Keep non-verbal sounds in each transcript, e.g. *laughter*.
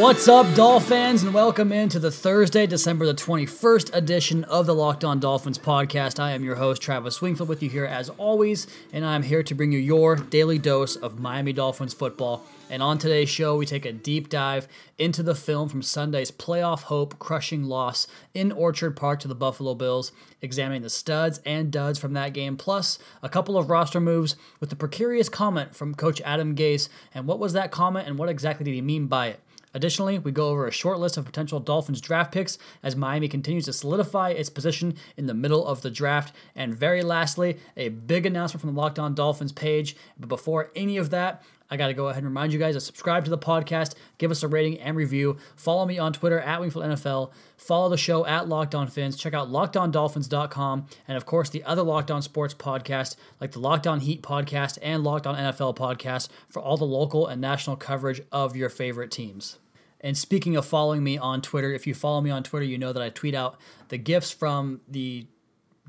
What's up, Dolphins, and welcome into the Thursday, December the 21st edition of the Locked On Dolphins podcast. I am your host, Travis Wingfield, with you here as always, and I'm here to bring you your daily dose of Miami Dolphins football. And on today's show, we take a deep dive into the film from Sunday's playoff hope crushing loss in Orchard Park to the Buffalo Bills, examining the studs and duds from that game, plus a couple of roster moves with the precarious comment from Coach Adam Gase. And what was that comment and what exactly did he mean by it? Additionally, we go over a short list of potential Dolphins draft picks as Miami continues to solidify its position in the middle of the draft. And very lastly, a big announcement from the Locked On Dolphins page. But before any of that, I got to go ahead and remind you guys to subscribe to the podcast, give us a rating and review. Follow me on Twitter at Wingfield NFL. Follow the show at Locked On Fins. Check out LockedOnDolphins.com. And of course, the other Locked On Sports podcast, like the Locked On Heat podcast and Locked On NFL podcast, for all the local and national coverage of your favorite teams. And speaking of following me on Twitter, if you follow me on Twitter, you know that I tweet out the gifts from the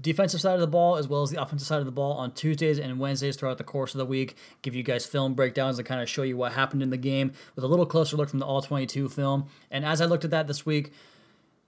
defensive side of the ball as well as the offensive side of the ball on Tuesdays and Wednesdays throughout the course of the week. Give you guys film breakdowns and kind of show you what happened in the game with a little closer look from the All 22 film. And as I looked at that this week,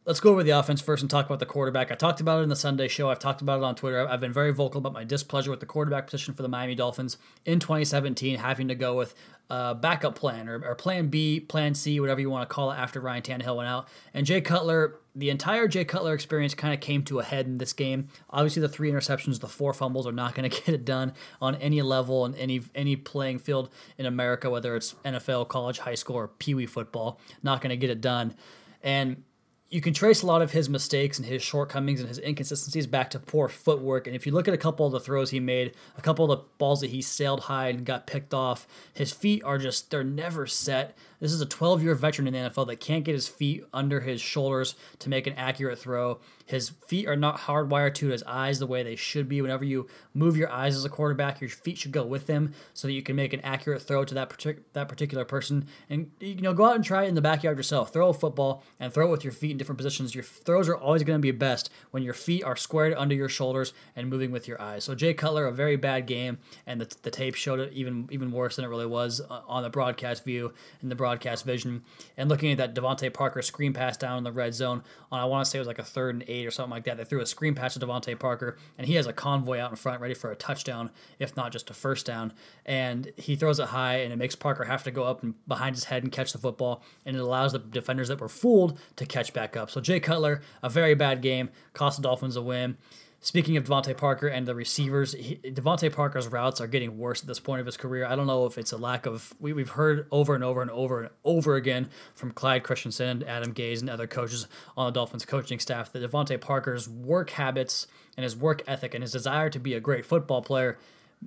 let's go over the offense first and talk about the quarterback. I talked about it in the Sunday show. I've talked about it on Twitter. I've been very vocal about my displeasure with the quarterback position for the Miami Dolphins in 2017, having to go with a backup plan or, or plan B, plan C, whatever you want to call it after Ryan Tannehill went out. And Jay Cutler, the entire Jay Cutler experience kind of came to a head in this game. Obviously, the three interceptions, the four fumbles are not going *laughs* to get it done on any level and any any playing field in America, whether it's NFL, college, high school, or Pee Wee football. Not going to get it done. And you can trace a lot of his mistakes and his shortcomings and his inconsistencies back to poor footwork. And if you look at a couple of the throws he made, a couple of the balls that he sailed high and got picked off, his feet are just, they're never set. This is a 12 year veteran in the NFL that can't get his feet under his shoulders to make an accurate throw. His feet are not hardwired to his eyes the way they should be. Whenever you move your eyes as a quarterback, your feet should go with them so that you can make an accurate throw to that partic- that particular person. And you know, go out and try it in the backyard yourself. Throw a football and throw it with your feet in different positions. Your throws are always going to be best when your feet are squared under your shoulders and moving with your eyes. So Jay Cutler, a very bad game, and the, the tape showed it even even worse than it really was uh, on the broadcast view and the broadcast vision. And looking at that DeVante Parker screen pass down in the red zone on I want to say it was like a third and eight or something like that. They threw a screen pass to DeVante Parker, and he has a convoy out in front ready for a touchdown, if not just a first down. And he throws it high, and it makes Parker have to go up and behind his head and catch the football, and it allows the defenders that were fooled to catch back up. So Jay Cutler, a very bad game, cost the Dolphins a win. Speaking of DeVante Parker and the receivers, he, DeVante Parker's routes are getting worse at this point of his career. I don't know if it's a lack of. We, we've heard over and over and over and over again from Clyde Christensen, Adam Gase, and other coaches on the Dolphins coaching staff that DeVante Parker's work habits and his work ethic and his desire to be a great football player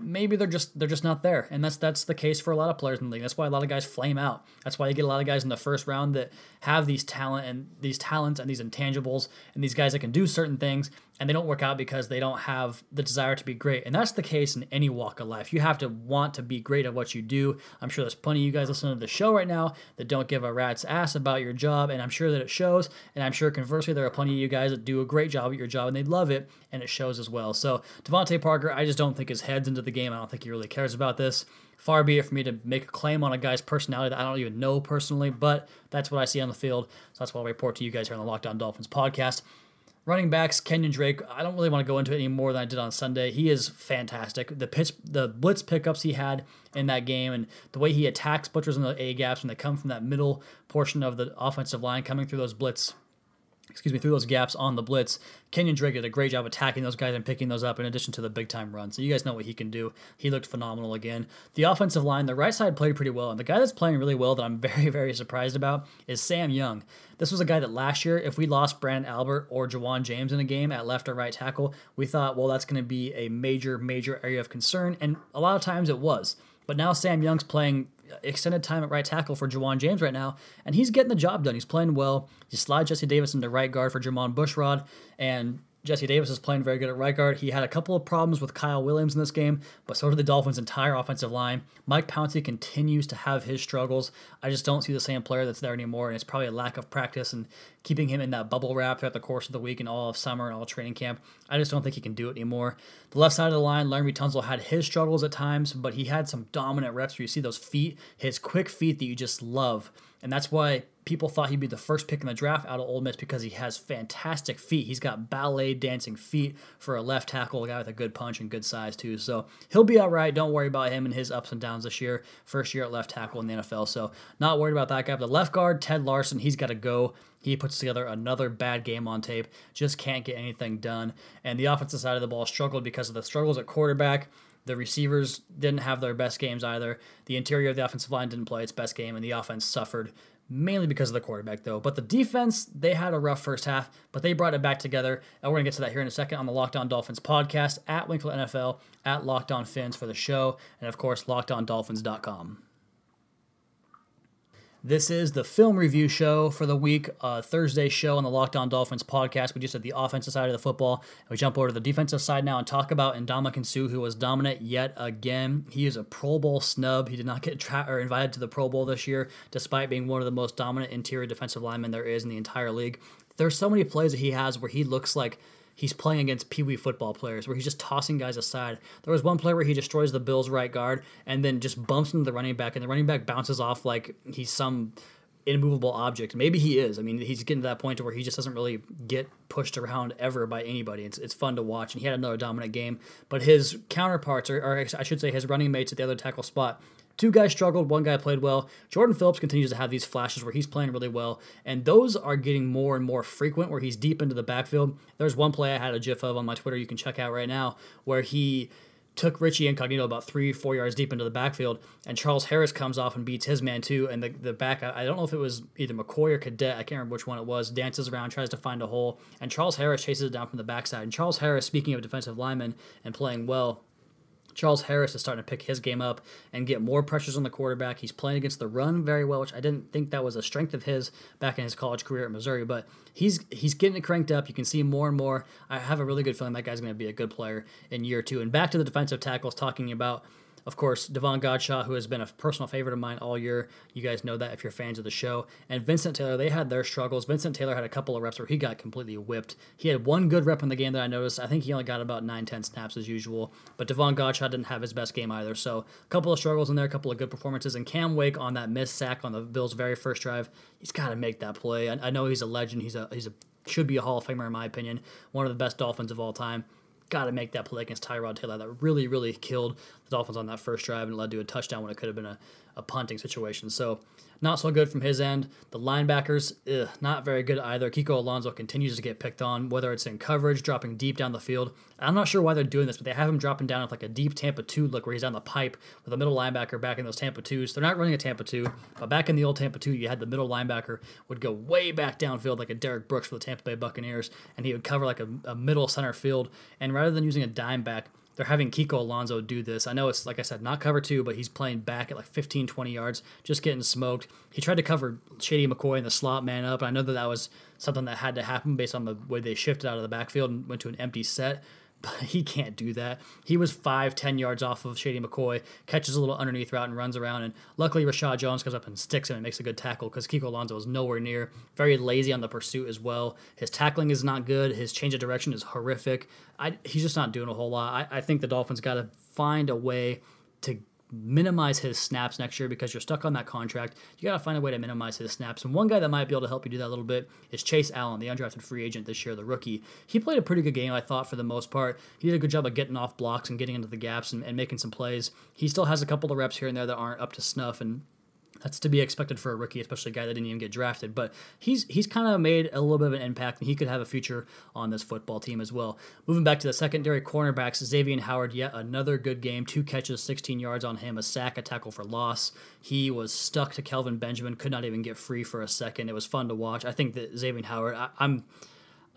maybe they're just they're just not there and that's that's the case for a lot of players in the league that's why a lot of guys flame out that's why you get a lot of guys in the first round that have these talent and these talents and these intangibles and these guys that can do certain things and they don't work out because they don't have the desire to be great and that's the case in any walk of life you have to want to be great at what you do i'm sure there's plenty of you guys listening to the show right now that don't give a rat's ass about your job and i'm sure that it shows and i'm sure conversely there are plenty of you guys that do a great job at your job and they love it and it shows as well so devante parker i just don't think his head's into the game. I don't think he really cares about this. Far be it for me to make a claim on a guy's personality that I don't even know personally, but that's what I see on the field. So that's what I'll report to you guys here on the Locked On Dolphins podcast. Running backs, Kenyan Drake. I don't really want to go into it any more than I did on Sunday. He is fantastic. The pitch, the blitz pickups he had in that game, and the way he attacks butchers in the A gaps when they come from that middle portion of the offensive line, coming through those blitz excuse me, through those gaps on the blitz. Kenyan Drake did a great job attacking those guys and picking those up in addition to the big time run. So you guys know what he can do. He looked phenomenal again. The offensive line, the right side played pretty well. And the guy that's playing really well that I'm *laughs* very, very surprised about is Sam Young. This was a guy that last year, if we lost Branden Albert or Ja'Wuan James in a game at left or right tackle, we thought, well, that's going to be a major, major area of concern. And a lot of times it was. But now Sam Young's playing extended time at right tackle for Ja'Wuan James right now, and he's getting the job done. He's playing well. He slides Jesse Davis into right guard for Jermon Bushrod, and Jesse Davis is playing very good at right guard. He had a couple of problems with Kyle Williams in this game, but so did the Dolphins' entire offensive line. Mike Pouncey continues to have his struggles. I just don't see the same player that's there anymore, and it's probably a lack of practice and keeping him in that bubble wrap throughout the course of the week and all of summer and all training camp. I just don't think he can do it anymore. The left side of the line, Laremy Tunsil had his struggles at times, but he had some dominant reps where you see those feet, his quick feet that you just love. And that's why people thought he'd be the first pick in the draft out of Ole Miss because he has fantastic feet. He's got ballet dancing feet for a left tackle, a guy with a good punch and good size too. So he'll be all right. Don't worry about him and his ups and downs this year. First year at left tackle in the NFL, so not worried about that guy. The left guard, Ted Larsen, he's got to go. He puts together another bad game on tape. Just can't get anything done. And the offensive side of the ball struggled because of the struggles at quarterback. The receivers didn't have their best games either. The interior of the offensive line didn't play its best game, and the offense suffered mainly because of the quarterback, though. But the defense, they had a rough first half, but they brought it back together. And we're going to get to that here in a second on the Locked On Dolphins podcast at Wingfield NFL, at Locked On Fins for the show, and of course, lockedondolphins.com. This is the film review show for the week, uh, Thursday show on the Locked On Dolphins podcast. We just did the offensive side of the football. We jump over to the defensive side now and talk about Ndamukong Suh, who was dominant yet again. He is a Pro Bowl snub. He did not get tra- or invited to the Pro Bowl this year, despite being one of the most dominant interior defensive linemen there is in the entire league. There's so many plays that he has where he looks like – he's playing against Pee Wee football players where he's just tossing guys aside. There was one play where he destroys the Bills' right guard and then just bumps into the running back, and the running back bounces off like he's some immovable object. Maybe he is. I mean, he's getting to that point where he just doesn't really get pushed around ever by anybody. It's, it's fun to watch, and he had another dominant game. But his counterparts, or, or I should say his running mates at the other tackle spot, Two guys struggled, one guy played well. Jordan Phillips continues to have these flashes where he's playing really well, and those are getting more and more frequent where he's deep into the backfield. There's one play I had a gif of on my Twitter you can check out right now where he took Richie Incognito about three, four yards deep into the backfield, and Charles Harris comes off and beats his man too. And the, the back, I don't know if it was either McCoy or Cadet, I can't remember which one it was, dances around, tries to find a hole, and Charles Harris chases it down from the backside. And Charles Harris, speaking of defensive linemen and playing well, Charles Harris is starting to pick his game up and get more pressures on the quarterback. He's playing against the run very well, which I didn't think that was a strength of his back in his college career at Missouri. But he's he's getting it cranked up. You can see more and more. I have a really good feeling that guy's going to be a good player in year two. And back to the defensive tackles, talking about of course, Davon Godchaux, who has been a personal favorite of mine all year. You guys know that if you're fans of the show. And Vincent Taylor, they had their struggles. Vincent Taylor had a couple of reps where he got completely whipped. He had one good rep in the game that I noticed. I think he only got about 9 10 snaps as usual. But Davon Godchaux didn't have his best game either. So a couple of struggles in there, a couple of good performances. And Cam Wake on that missed sack on the Bills' very first drive, he's got to make that play. I, I know he's a legend. He's a he's a should be a Hall of Famer in my opinion. One of the best Dolphins of all time got to make that play against Tyrod Taylor that really, really killed the Dolphins on that first drive and led to a touchdown when it could have been a, a punting situation. So not so good from his end. The linebackers, ugh, not very good either. Kiko Alonso continues to get picked on, whether it's in coverage, dropping deep down the field. I'm not sure why they're doing this, but they have him dropping down with like a deep Tampa 2 look where he's on the pipe with a middle linebacker back in those Tampa 2s. They're not running a Tampa 2, but back in the old Tampa 2, you had the middle linebacker would go way back downfield like a Derrick Brooks for the Tampa Bay Buccaneers, and he would cover like a, a middle center field. And rather than using a dime back, they're having Kiko Alonso do this. I know it's, like I said, not cover two, but he's playing back at like 15, 20 yards, just getting smoked. He tried to cover Shady McCoy and the slot man up. And I know that that was something that had to happen based on the way they shifted out of the backfield and went to an empty set but *laughs* he can't do that. He was five, ten yards off of Shady McCoy, catches a little underneath route and runs around. And luckily, Reshad Jones comes up and sticks him and makes a good tackle because Kiko Alonso is nowhere near. Very lazy on the pursuit as well. His tackling is not good. His change of direction is horrific. I, he's just not doing a whole lot. I, I think the Dolphins got to find a way to minimize his snaps next year because you're stuck on that contract. You got to find a way to minimize his snaps. And one guy that might be able to help you do that a little bit is Chase Allen, the undrafted free agent this year, the rookie. He played a pretty good game, I thought, for the most part. He did a good job of getting off blocks and getting into the gaps and, and making some plays. He still has a couple of reps here and there that aren't up to snuff. And that's to be expected for a rookie, especially a guy that didn't even get drafted. But he's he's kind of made a little bit of an impact, and he could have a future on this football team as well. Moving back to the secondary cornerbacks, Xavien Howard, yet another good game. Two catches, 16 yards on him, a sack, a tackle for loss. He was stuck to Kelvin Benjamin, could not even get free for a second. It was fun to watch. I think that Xavien Howard, I, I'm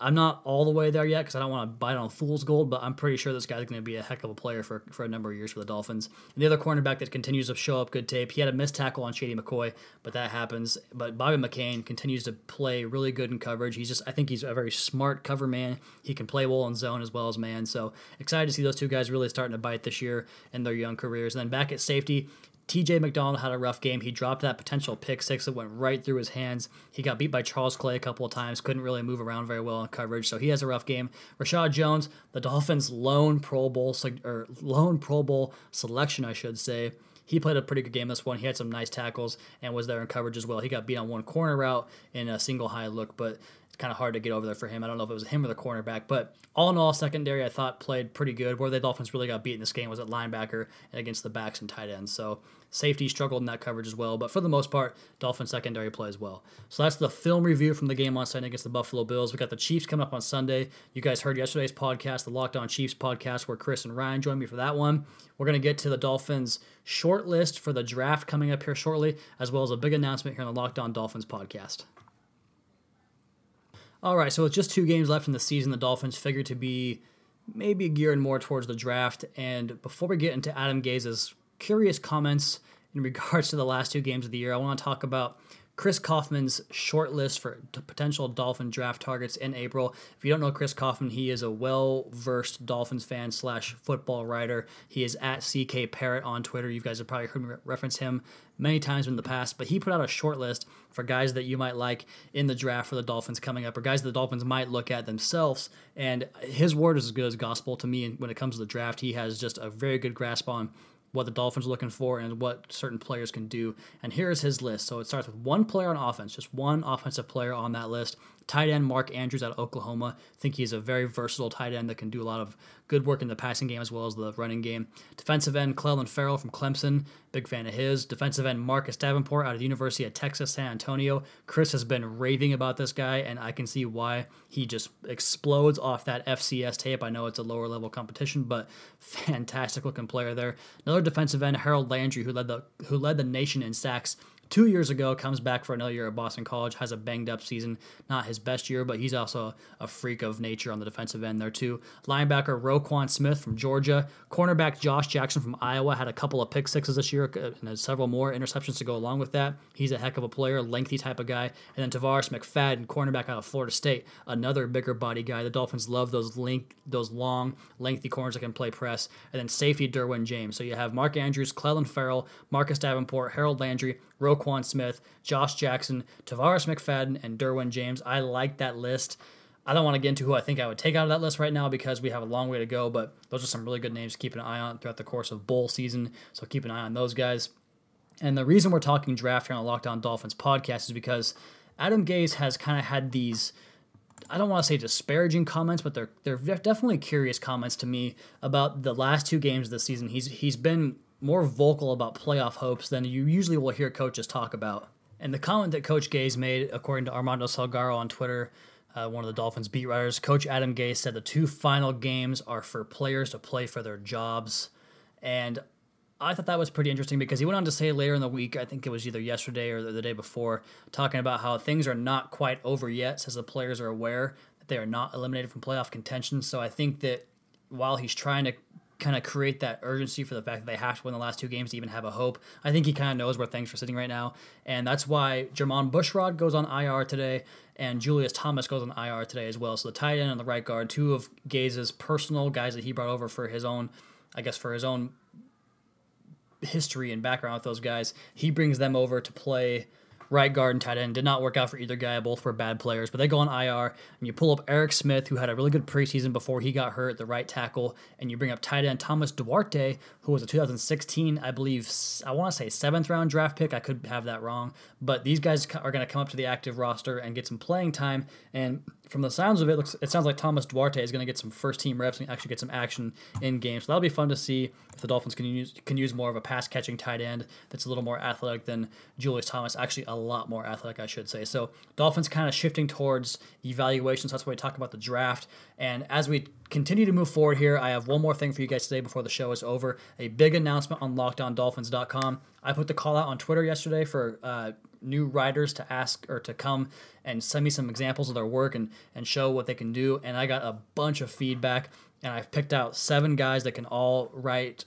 I'm not all the way there yet because I don't want to bite on fool's gold, but I'm pretty sure this guy's going to be a heck of a player for, for a number of years for the Dolphins. And the other cornerback that continues to show up good tape, he had a missed tackle on Shady McCoy, but that happens. But Bobby McCain continues to play really good in coverage. He's just, I think he's a very smart cover man. He can play well in zone as well as man. So excited to see those two guys really starting to bite this year in their young careers. And then back at safety, TJ McDonald had a rough game. He dropped that potential pick six that went right through his hands. He got beat by Charles Clay a couple of times, couldn't really move around very well in coverage, so he has a rough game. Reshad Jones, the Dolphins' lone Pro Bowl or lone Pro Bowl selection, I should say. He played a pretty good game this one. He had some nice tackles and was there in coverage as well. He got beat on one corner route in a single high look, but kind of hard to get over there for him. I don't know if it was him or the cornerback, but all in all, secondary I thought played pretty good. Where the Dolphins really got beat in this game was at linebacker and against the backs and tight ends. So safety struggled in that coverage as well, but for the most part, Dolphins secondary play as well. So that's the film review from the game on Sunday against the Buffalo Bills. We got the Chiefs coming up on Sunday. You guys heard yesterday's podcast, the Locked On Chiefs podcast, where Chris and Ryan joined me for that one. We're to get to the Dolphins short list for the draft coming up here shortly, as well as a big announcement here on the Locked On Dolphins podcast. All right, so with just two games left in the season, the Dolphins figure to be maybe gearing more towards the draft. And before we get into Adam Gase's curious comments in regards to the last two games of the year, I want to talk about Chris Kaufman's short list for potential Dolphin draft targets in April. If you don't know Chris Kaufman, he is a well-versed Dolphins fan slash football writer. He is at CK Parrot on Twitter. You guys have probably heard me reference him many times in the past, but he put out a short list for guys that you might like in the draft for the Dolphins coming up, or guys that the Dolphins might look at themselves. And his word is as good as gospel to me. And when it comes to the draft, he has just a very good grasp on what the Dolphins are looking for and what certain players can do. And here's his list. So it starts with one player on offense, just one offensive player on that list. Tight end Mark Andrews out of Oklahoma. I think he's a very versatile tight end that can do a lot of good work in the passing game as well as the running game. Defensive end Clelin Ferrell from Clemson. Big fan of his. Defensive end Marcus Davenport out of the University of Texas, San Antonio. Chris has been raving about this guy, and I can see why he just explodes off that FCS tape. I know it's a lower level competition, but *laughs* fantastic looking player there. Another defensive end, Harold Landry, who led the who led the nation in sacks two years ago, comes back for another year at Boston College, has a banged up season, not his best year, but he's also a freak of nature on the defensive end there too. Linebacker Roquan Smith from Georgia, cornerback Josh Jackson from Iowa had a couple of pick sixes this year uh, and several more interceptions to go along with that. He's a heck of a player, lengthy type of guy. And then Tarvarus McFadden, cornerback out of Florida State, another bigger body guy. The Dolphins love those link, those long, lengthy corners that can play press. And then safety Derwin James. So you have Mark Andrews, Clelin Ferrell, Marcus Davenport, Harold Landry, Roquan Smith, Josh Jackson, Tarvarus McFadden, and Derwin James. I like that list. I don't want to get into who I think I would take out of that list right now because we have a long way to go, but those are some really good names to keep an eye on throughout the course of bowl season. So keep an eye on those guys. And the reason we're talking draft here on the Locked On Dolphins podcast is because Adam Gase has kind of had these. I don't want to say disparaging comments, but they're they're definitely curious comments to me about the last two games of the season. He's he's been more vocal about playoff hopes than you usually will hear coaches talk about. And the comment that Coach Gase made, according to Armando Salguero on Twitter, uh, one of the Dolphins beat writers, Coach Adam Gase said the two final games are for players to play for their jobs. And I thought that was pretty interesting because he went on to say later in the week, I think it was either yesterday or the day before, talking about how things are not quite over yet, says the players are aware that they are not eliminated from playoff contention. So I think that while he's trying to kind of create that urgency for the fact that they have to win the last two games to even have a hope. I think he kind of knows where things are sitting right now, and that's why Jermon Bushrod goes on IR today, and Julius Thomas goes on IR today as well. So the tight end and the right guard, two of Gase's personal guys that he brought over for his own, I guess for his own history and background with those guys, he brings them over to play right guard and tight end. Did not work out for either guy. Both were bad players, but they go on IR, and you pull up Eric Smith, who had a really good preseason before he got hurt, the right tackle, and you bring up tight end Thomas Duarte, who was a 2016, I believe, I want to say seventh round draft pick. I could have that wrong, but these guys are going to come up to the active roster and get some playing time. And from the sounds of it, looks it sounds like Thomas Duarte is going to get some first team reps and actually get some action in games. So that'll be fun to see if the Dolphins can use can use more of a pass catching tight end that's a little more athletic than Julius Thomas. Actually, a lot more athletic, I should say. So Dolphins kind of shifting towards evaluations. That's why we talk about the draft. And as we continue to move forward here, I have one more thing for you guys today before the show is over. A big announcement on LockedOnDolphins.com. I put the call out on Twitter yesterday for uh, new writers to ask or to come and send me some examples of their work and, and show what they can do. And I got a bunch of feedback, and I've picked out seven guys that can all write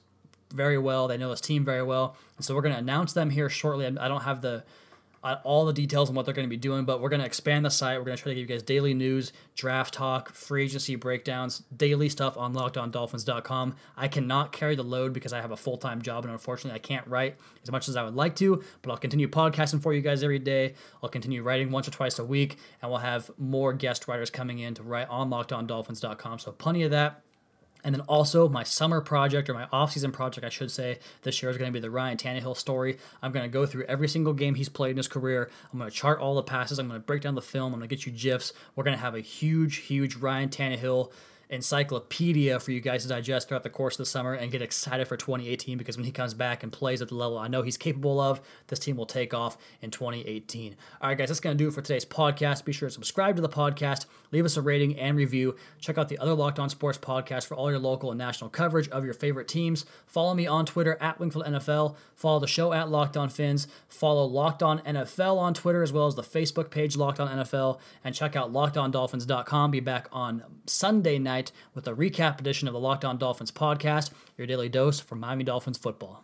very well. They know this team very well. And so we're going to announce them here shortly. I don't have the uh, all the details on what they're going to be doing, but we're going to expand the site. We're going to try to give you guys daily news, draft talk, free agency breakdowns, daily stuff on lockedondolphins.com. I cannot carry the load because I have a full time job, and unfortunately, I can't write as much as I would like to, but I'll continue podcasting for you guys every day. I'll continue writing once or twice a week, and we'll have more guest writers coming in to write on lockedondolphins.com. So, plenty of that. And then also my summer project or my off-season project, I should say, this year is going to be the Ryan Tannehill story. I'm going to go through every single game he's played in his career. I'm going to chart all the passes. I'm going to break down the film. I'm going to get you gifs. We're going to have a huge, huge Ryan Tannehill encyclopedia for you guys to digest throughout the course of the summer and get excited for 2018 because when he comes back and plays at the level I know he's capable of, this team will take off in 2018. All right, guys, that's going to do it for today's podcast. Be sure to subscribe to the podcast, leave us a rating and review. Check out the other Locked On Sports podcast for all your local and national coverage of your favorite teams. Follow me on Twitter at Wingfield NFL. Follow the show at Locked On Fins. Follow Locked On NFL on Twitter as well as the Facebook page Locked On NFL. And check out LockedOnDolphins.com. Be back on Sunday with a recap edition of the Locked On Dolphins podcast, your daily dose for Miami Dolphins football.